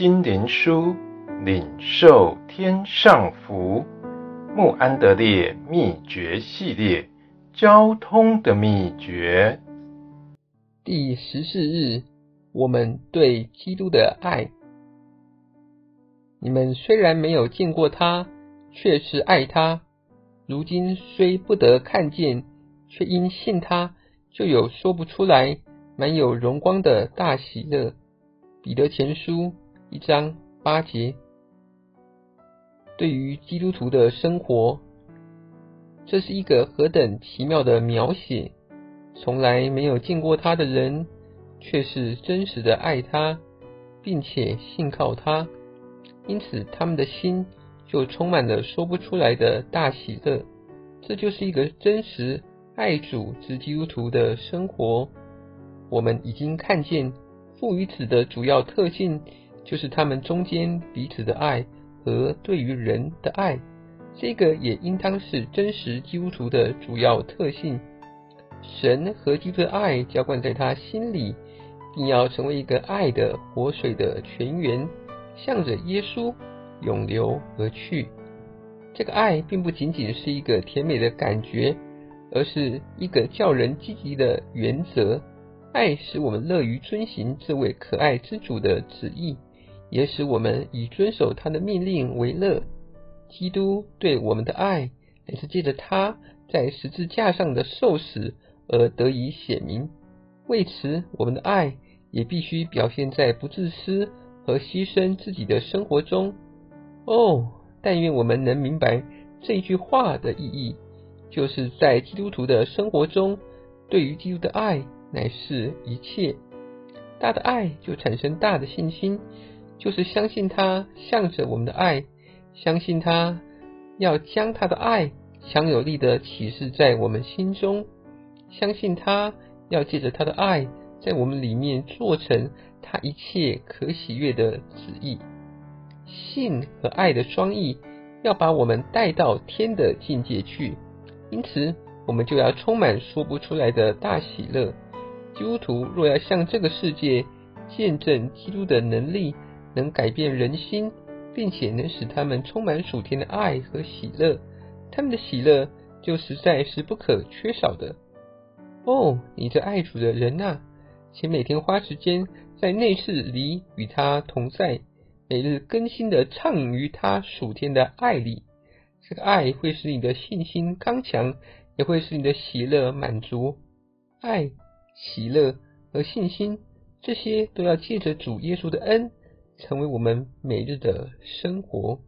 心灵书，领受天上福。穆安德烈秘诀系列，交通的秘诀。第十四日，我们对基督的爱。你们虽然没有见过他，却是爱他。如今虽不得看见，却因信他，就有说不出来、满有荣光的大喜乐。彼得前书一章八节。对于基督徒的生活，这是一个何等奇妙的描写！从来没有见过他的人，却是真实的爱他，并且信靠他，因此他们的心就充满了说不出来的大喜乐。这就是一个真实爱主之基督徒的生活。我们已经看见父与子的主要特性，就是他们中间彼此的爱。和对于人的爱，这个也应当是真实基督徒的主要特性。神和基督的爱浇灌在他心里，并要成为一个爱的活水的泉源，向着耶稣涌流而去。这个爱并不仅仅是一个甜美的感觉，而是一个叫人积极的原则。爱使我们乐于遵行这位可爱之主的旨意。也使我们以遵守他的命令为乐。基督对我们的爱，乃是借着他在十字架上的受死而得以显明。为此，我们的爱也必须表现在不自私和牺牲自己的生活中。哦，但愿我们能明白这句话的意义，就是在基督徒的生活中，对于基督的爱乃是一切。大的爱就产生大的信心。就是相信他向着我们的爱，相信他要将他的爱强有力的启示在我们心中，相信他要借着他的爱在我们里面做成他一切可喜悦的旨意。信和爱的双翼要把我们带到天的境界去，因此我们就要充满说不出来的大喜乐。基督徒若要向这个世界见证基督的能力。能改变人心，并且能使他们充满属天的爱和喜乐，他们的喜乐就实在是不可缺少的。哦，你这爱主的人啊，请每天花时间在内室里与他同在，每日更新的畅饮于他属天的爱里。这个爱会使你的信心刚强，也会使你的喜乐满足。爱、喜乐和信心，这些都要借着主耶稣的恩。成为我们每日的生活。